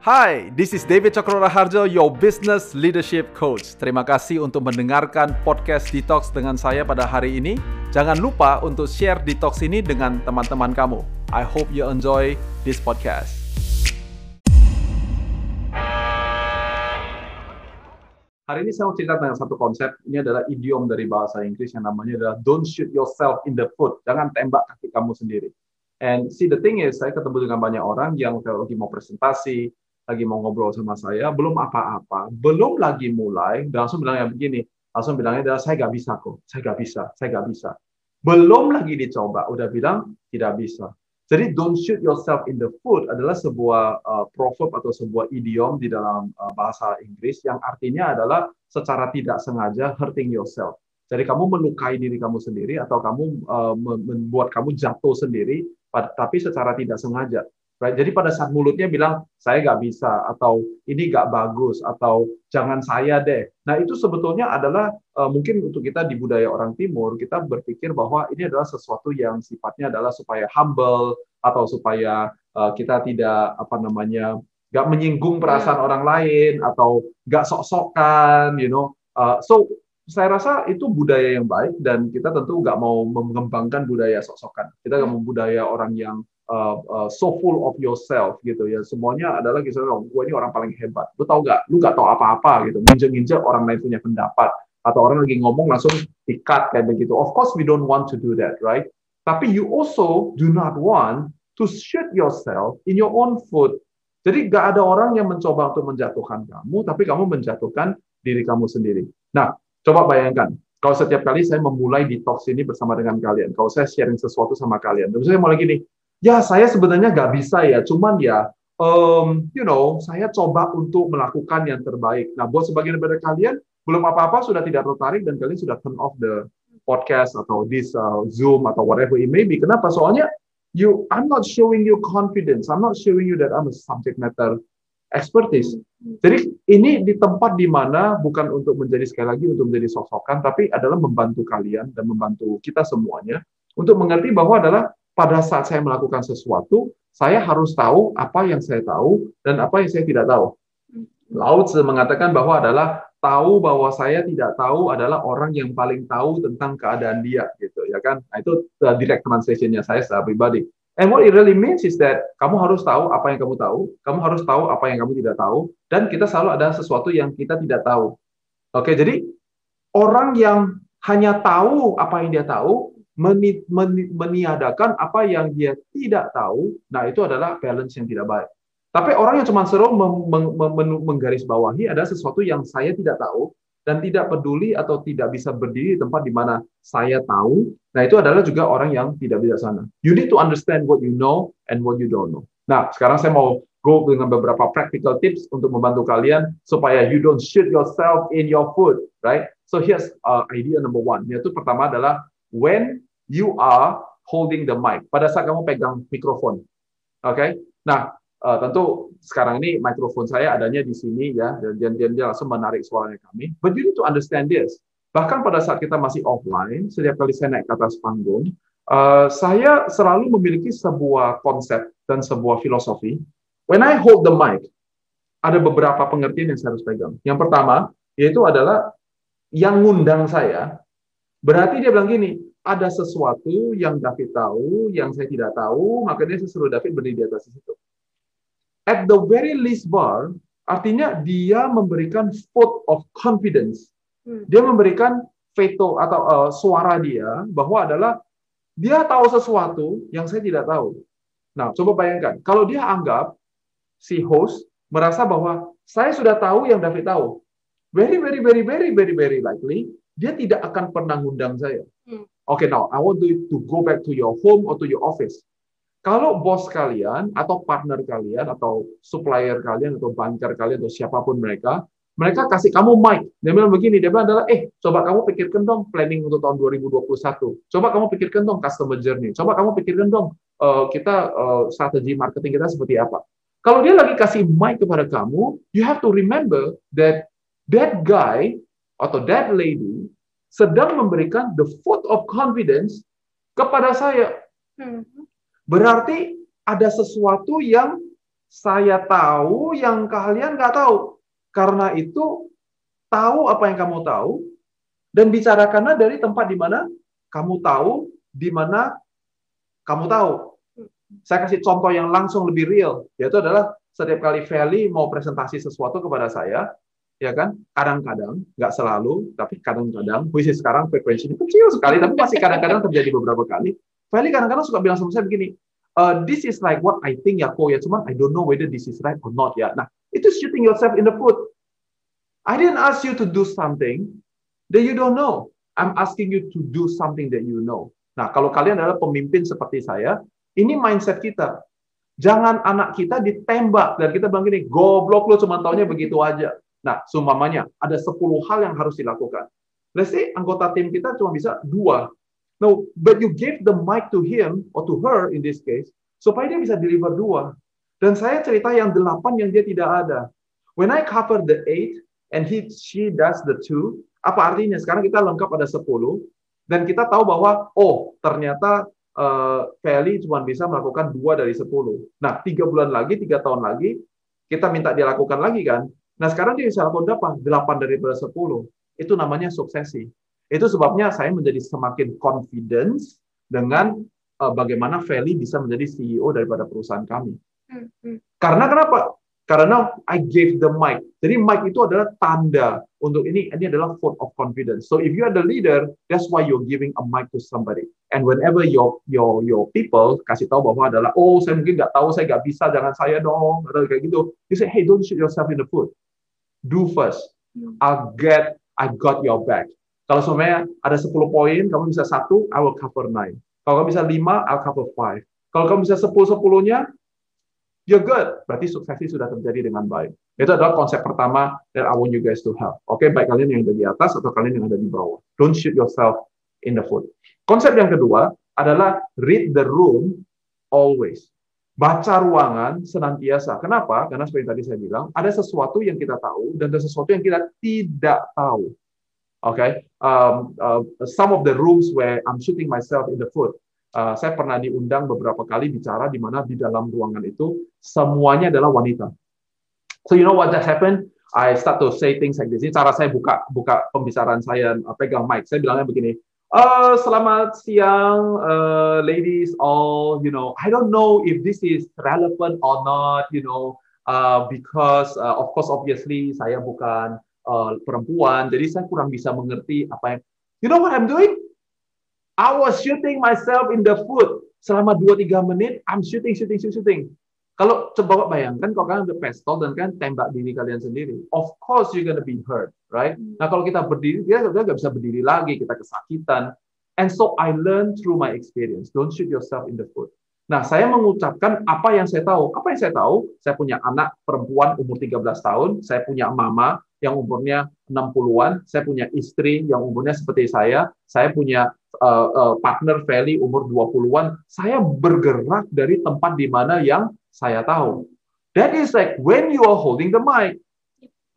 Hai, this is David Cokro Raharjo, your business leadership coach. Terima kasih untuk mendengarkan podcast Detox dengan saya pada hari ini. Jangan lupa untuk share Detox ini dengan teman-teman kamu. I hope you enjoy this podcast. Hari ini saya mau cerita tentang satu konsep. Ini adalah idiom dari bahasa Inggris yang namanya adalah don't shoot yourself in the foot. Jangan tembak kaki kamu sendiri. And see the thing is, saya ketemu dengan banyak orang yang kalau lagi mau presentasi, lagi mau ngobrol sama saya, belum apa-apa, belum lagi mulai, langsung bilang yang begini, langsung bilangnya adalah saya nggak bisa kok, saya nggak bisa, saya nggak bisa. Belum lagi dicoba, udah bilang tidak bisa. Jadi don't shoot yourself in the foot adalah sebuah uh, proverb atau sebuah idiom di dalam uh, bahasa Inggris yang artinya adalah secara tidak sengaja hurting yourself. Jadi kamu melukai diri kamu sendiri atau kamu uh, membuat kamu jatuh sendiri, tapi secara tidak sengaja. Right? Jadi pada saat mulutnya bilang saya nggak bisa atau ini nggak bagus atau jangan saya deh. Nah itu sebetulnya adalah uh, mungkin untuk kita di budaya orang Timur kita berpikir bahwa ini adalah sesuatu yang sifatnya adalah supaya humble atau supaya uh, kita tidak apa namanya nggak menyinggung perasaan hmm. orang lain atau nggak sok-sokan, you know. Uh, so saya rasa itu budaya yang baik dan kita tentu nggak mau mengembangkan budaya sok-sokan. Kita nggak hmm. mau budaya orang yang uh, uh, so full of yourself gitu ya. Semuanya adalah gitu gue ini orang paling hebat. Lu tau gak lu gak tau apa-apa gitu. Nginjek-nginjek orang lain punya pendapat. Atau orang lagi ngomong langsung dikat kayak begitu. Of course we don't want to do that right? Tapi you also do not want to shoot yourself in your own foot. Jadi gak ada orang yang mencoba untuk menjatuhkan kamu tapi kamu menjatuhkan diri kamu sendiri. Nah coba bayangkan. Kalau setiap kali saya memulai detox ini bersama dengan kalian, kalau saya sharing sesuatu sama kalian, terus saya mulai gini, ya saya sebenarnya nggak bisa ya, cuman ya, um, you know, saya coba untuk melakukan yang terbaik. Nah, buat sebagian dari kalian belum apa-apa sudah tidak tertarik dan kalian sudah turn off the podcast atau this uh, Zoom atau whatever it may be. Kenapa? Soalnya you, I'm not showing you confidence. I'm not showing you that I'm a subject matter expertise. Jadi ini di tempat di mana bukan untuk menjadi sekali lagi untuk menjadi sosokan, tapi adalah membantu kalian dan membantu kita semuanya untuk mengerti bahwa adalah pada saat saya melakukan sesuatu, saya harus tahu apa yang saya tahu dan apa yang saya tidak tahu. Laut mengatakan bahwa adalah tahu bahwa saya tidak tahu adalah orang yang paling tahu tentang keadaan dia gitu ya kan. Nah, itu direct translation-nya saya secara pribadi. And what it really means is that kamu harus tahu apa yang kamu tahu, kamu harus tahu apa yang kamu tidak tahu, dan kita selalu ada sesuatu yang kita tidak tahu. Oke, jadi orang yang hanya tahu apa yang dia tahu, meni, meni, meniadakan apa yang dia tidak tahu, nah itu adalah balance yang tidak baik. Tapi orang yang cuma seru meng, meng, meng, menggarisbawahi ada sesuatu yang saya tidak tahu dan tidak peduli atau tidak bisa berdiri di tempat di mana saya tahu, nah itu adalah juga orang yang tidak bijaksana. You need to understand what you know and what you don't know. Nah, sekarang saya mau go dengan beberapa practical tips untuk membantu kalian supaya you don't shoot yourself in your foot, right? So here's uh, idea number one, yaitu pertama adalah when you are holding the mic. Pada saat kamu pegang mikrofon. Oke? Okay? Nah, uh, tentu sekarang ini mikrofon saya adanya di sini ya dan dia, dia, langsung menarik suaranya kami. But you need to understand this. Bahkan pada saat kita masih offline, setiap kali saya naik ke atas panggung, uh, saya selalu memiliki sebuah konsep dan sebuah filosofi. When I hold the mic, ada beberapa pengertian yang saya harus pegang. Yang pertama, yaitu adalah yang ngundang saya, berarti dia bilang gini, ada sesuatu yang David tahu, yang saya tidak tahu, makanya saya suruh David berdiri di atas situ. At the very least bar, artinya dia memberikan vote of confidence. Hmm. Dia memberikan veto atau uh, suara dia bahwa adalah dia tahu sesuatu yang saya tidak tahu. Nah, coba bayangkan, kalau dia anggap si host merasa bahwa saya sudah tahu yang David tahu, very very very very very very likely dia tidak akan pernah ngundang saya. Hmm. Oke, okay, now I want you to go back to your home or to your office. Kalau bos kalian atau partner kalian atau supplier kalian atau banker kalian atau siapa pun mereka, mereka kasih kamu mic. Dia bilang begini, dia bilang adalah, eh, coba kamu pikirkan dong planning untuk tahun 2021. Coba kamu pikirkan dong customer journey. Coba kamu pikirkan dong uh, kita uh, strategi marketing kita seperti apa. Kalau dia lagi kasih mic kepada kamu, you have to remember that that guy atau that lady sedang memberikan the vote of confidence kepada saya. Hmm. Berarti ada sesuatu yang saya tahu yang kalian nggak tahu. Karena itu, tahu apa yang kamu tahu, dan bicarakanlah dari tempat di mana kamu tahu, di mana kamu tahu. Saya kasih contoh yang langsung lebih real, yaitu adalah setiap kali Feli mau presentasi sesuatu kepada saya, ya kan? Kadang-kadang, nggak selalu, tapi kadang-kadang, puisi sekarang frekuensinya kecil sekali, tapi masih kadang-kadang terjadi beberapa kali. Feli kadang-kadang suka bilang sama saya begini, uh, this is like what I think ya kok ya, cuman I don't know whether this is right or not ya. Nah, itu shooting yourself in the foot. I didn't ask you to do something that you don't know. I'm asking you to do something that you know. Nah, kalau kalian adalah pemimpin seperti saya, ini mindset kita. Jangan anak kita ditembak dan kita bilang gini, goblok lo cuma taunya begitu aja. Nah, seumpamanya ada 10 hal yang harus dilakukan. Let's say anggota tim kita cuma bisa dua. No, but you gave the mic to him or to her in this case supaya dia bisa deliver dua. Dan saya cerita yang delapan yang dia tidak ada. When I cover the eight and he she does the two, apa artinya? Sekarang kita lengkap ada sepuluh dan kita tahu bahwa oh ternyata uh, Kelly cuma bisa melakukan dua dari sepuluh. Nah, tiga bulan lagi, tiga tahun lagi, kita minta dia lakukan lagi kan. Nah, sekarang dia bisa lakukan berapa? Delapan daripada sepuluh. Itu namanya suksesi. Itu sebabnya saya menjadi semakin confidence dengan uh, bagaimana Feli bisa menjadi CEO daripada perusahaan kami. Hmm, hmm. Karena kenapa? Karena I gave the mic. Jadi mic itu adalah tanda untuk ini ini adalah vote of confidence. So if you are the leader, that's why you're giving a mic to somebody. And whenever your your your people kasih tahu bahwa adalah oh saya mungkin nggak tahu saya nggak bisa jangan saya dong atau kayak gitu. You say hey don't shoot yourself in the foot. Do first. Hmm. I'll get I got your back. Kalau semuanya ada 10 poin, kamu bisa satu, I will cover nine. Kalau kamu bisa lima, I'll cover five. Kalau kamu bisa sepuluh sepuluhnya, you're good. Berarti suksesi sudah terjadi dengan baik. Itu adalah konsep pertama that I want you guys to have. Oke, okay? baik kalian yang ada di atas atau kalian yang ada di bawah. Don't shoot yourself in the foot. Konsep yang kedua adalah read the room always. Baca ruangan senantiasa. Kenapa? Karena seperti tadi saya bilang, ada sesuatu yang kita tahu dan ada sesuatu yang kita tidak tahu. Oke, okay? um, uh, some of the rooms where I'm shooting myself in the foot uh, saya pernah diundang beberapa kali bicara di mana di dalam ruangan itu semuanya adalah wanita. So you know what just happened? I start to say things like this. Ini cara saya buka buka pembicaraan saya uh, pegang mic. Saya bilangnya begini. Uh, selamat siang, uh, ladies all. You know, I don't know if this is relevant or not. You know, uh, because uh, of course obviously saya bukan uh, perempuan, jadi saya kurang bisa mengerti apa yang. You know what I'm doing? I was shooting myself in the foot selama 2-3 menit. I'm shooting, shooting, shooting. Kalau coba bayangkan kalau kalian udah pistol dan kan tembak diri kalian sendiri, of course you're gonna be hurt, right? Nah kalau kita berdiri, kita nggak bisa berdiri lagi, kita kesakitan. And so I learned through my experience. Don't shoot yourself in the foot. Nah, saya mengucapkan apa yang saya tahu. Apa yang saya tahu? Saya punya anak perempuan umur 13 tahun, saya punya mama yang umurnya 60-an, saya punya istri yang umurnya seperti saya, saya punya uh, uh, partner Feli umur 20-an, saya bergerak dari tempat di mana yang saya tahu. That is like when you are holding the mic.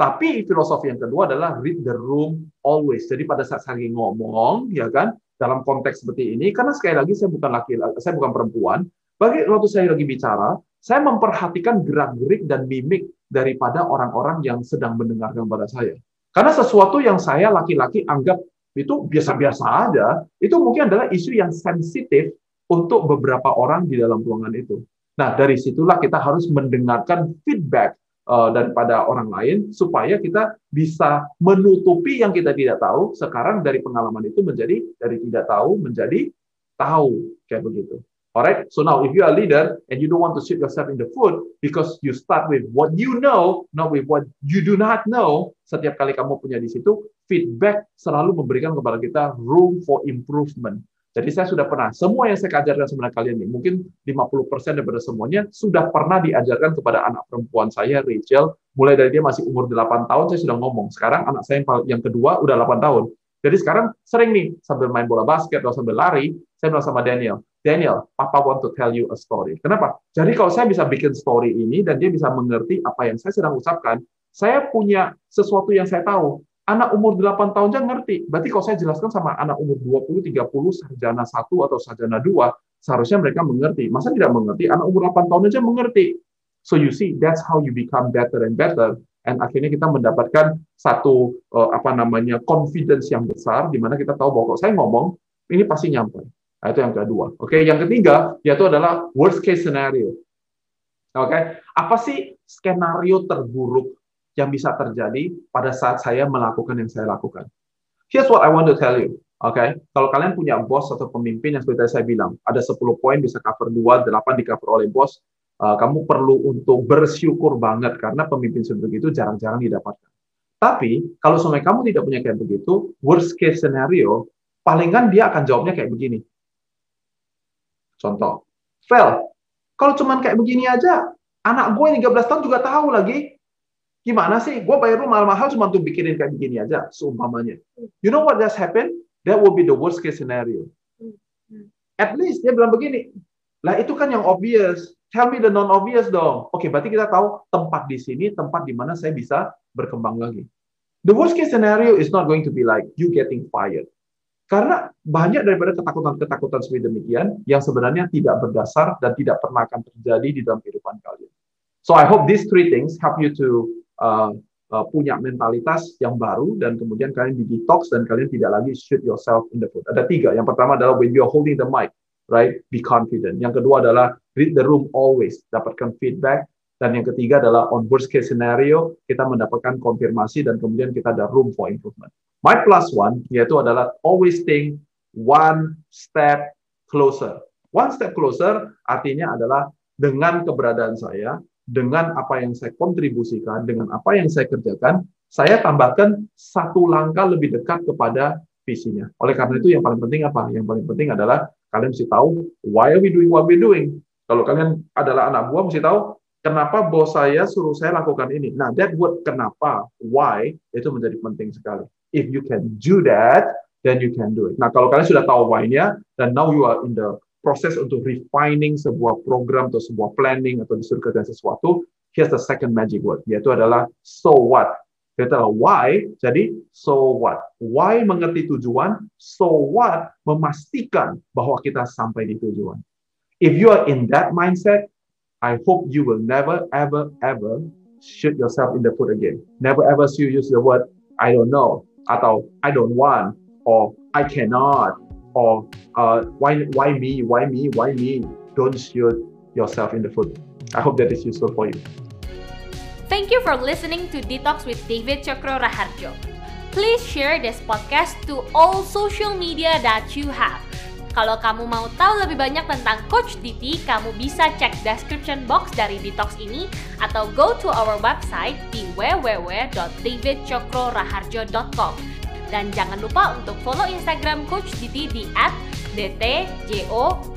Tapi filosofi yang kedua adalah read the room always. Jadi pada saat saya ngomong, ya kan, dalam konteks seperti ini, karena sekali lagi saya bukan laki, saya bukan perempuan. Bagi waktu saya lagi bicara, saya memperhatikan gerak-gerik dan mimik daripada orang-orang yang sedang mendengarkan pada saya. Karena sesuatu yang saya laki-laki anggap itu biasa-biasa aja, itu mungkin adalah isu yang sensitif untuk beberapa orang di dalam ruangan itu. Nah, dari situlah kita harus mendengarkan feedback uh, daripada orang lain supaya kita bisa menutupi yang kita tidak tahu. Sekarang dari pengalaman itu menjadi dari tidak tahu menjadi tahu kayak begitu. Alright, so now if you are leader and you don't want to shoot yourself in the foot because you start with what you know, not with what you do not know, setiap kali kamu punya di situ, feedback selalu memberikan kepada kita room for improvement. Jadi saya sudah pernah, semua yang saya ajarkan sebenarnya kalian ini, mungkin 50% daripada semuanya sudah pernah diajarkan kepada anak perempuan saya, Rachel, mulai dari dia masih umur 8 tahun, saya sudah ngomong. Sekarang anak saya yang kedua udah 8 tahun. Jadi sekarang sering nih, sambil main bola basket atau sambil lari, saya bilang sama Daniel, Daniel, Papa want to tell you a story. Kenapa? Jadi kalau saya bisa bikin story ini dan dia bisa mengerti apa yang saya sedang ucapkan, saya punya sesuatu yang saya tahu. Anak umur 8 tahun aja ngerti. Berarti kalau saya jelaskan sama anak umur 20, 30, sarjana 1 atau sarjana 2, seharusnya mereka mengerti. Masa tidak mengerti? Anak umur 8 tahun aja mengerti. So you see, that's how you become better and better. And akhirnya kita mendapatkan satu uh, apa namanya confidence yang besar, di mana kita tahu bahwa kalau saya ngomong ini pasti nyampe. Nah, itu yang kedua. Oke, okay? yang ketiga yaitu adalah worst case scenario. Oke, okay? apa sih skenario terburuk yang bisa terjadi pada saat saya melakukan yang saya lakukan? Here's what I want to tell you. Oke, okay? kalau kalian punya bos atau pemimpin yang seperti saya bilang, ada 10 poin bisa cover 2, 8 di cover oleh bos, uh, kamu perlu untuk bersyukur banget karena pemimpin seperti itu jarang-jarang didapatkan. Tapi kalau sampai kamu tidak punya kayak begitu, worst case scenario, palingan dia akan jawabnya kayak begini. Contoh, Fel, kalau cuman kayak begini aja, anak gue 13 tahun juga tahu lagi. Gimana sih? Gue bayar lu mahal-mahal cuma untuk bikinin kayak begini aja, seumpamanya. You know what just happened? That will be the worst case scenario. At least dia bilang begini, lah itu kan yang obvious. Tell me the non-obvious dong. Oke, okay, berarti kita tahu tempat di sini, tempat di mana saya bisa berkembang lagi. The worst case scenario is not going to be like you getting fired. Karena banyak daripada ketakutan-ketakutan seperti demikian yang sebenarnya tidak berdasar dan tidak pernah akan terjadi di dalam kehidupan kalian. So I hope these three things help you to uh, uh, punya mentalitas yang baru dan kemudian kalian di detox dan kalian tidak lagi shoot yourself in the foot. Ada tiga. Yang pertama adalah when you're holding the mic, right? Be confident. Yang kedua adalah read the room always, dapatkan feedback. Dan yang ketiga adalah on worst case scenario, kita mendapatkan konfirmasi dan kemudian kita ada room for improvement. My plus one, yaitu adalah always think one step closer. One step closer artinya adalah dengan keberadaan saya, dengan apa yang saya kontribusikan, dengan apa yang saya kerjakan, saya tambahkan satu langkah lebih dekat kepada visinya. Oleh karena itu yang paling penting apa? Yang paling penting adalah kalian mesti tahu why are we doing what we doing. Kalau kalian adalah anak buah mesti tahu kenapa bos saya suruh saya lakukan ini. Nah, that word kenapa, why itu menjadi penting sekali. If you can do that, then you can do it. Nah, kalau kalian sudah tahu why-nya dan now you are in the proses untuk refining sebuah program atau sebuah planning atau disuruh kerja sesuatu, here's the second magic word, yaitu adalah so what. Itu adalah why, jadi so what. Why mengerti tujuan, so what memastikan bahwa kita sampai di tujuan. If you are in that mindset, I hope you will never, ever, ever shoot yourself in the foot again. Never ever use the word I don't know atau I don't want or I cannot or uh, why why me why me why me. Don't shoot yourself in the foot. I hope that is useful for you. Thank you for listening to Detox with David Chokro Raharjo. Please share this podcast to all social media that you have. Kalau kamu mau tahu lebih banyak tentang Coach Diti, kamu bisa cek description box dari Detox ini atau go to our website di www.davidcokroraharjo.com. Dan jangan lupa untuk follow Instagram Coach Diti di @dtjokron.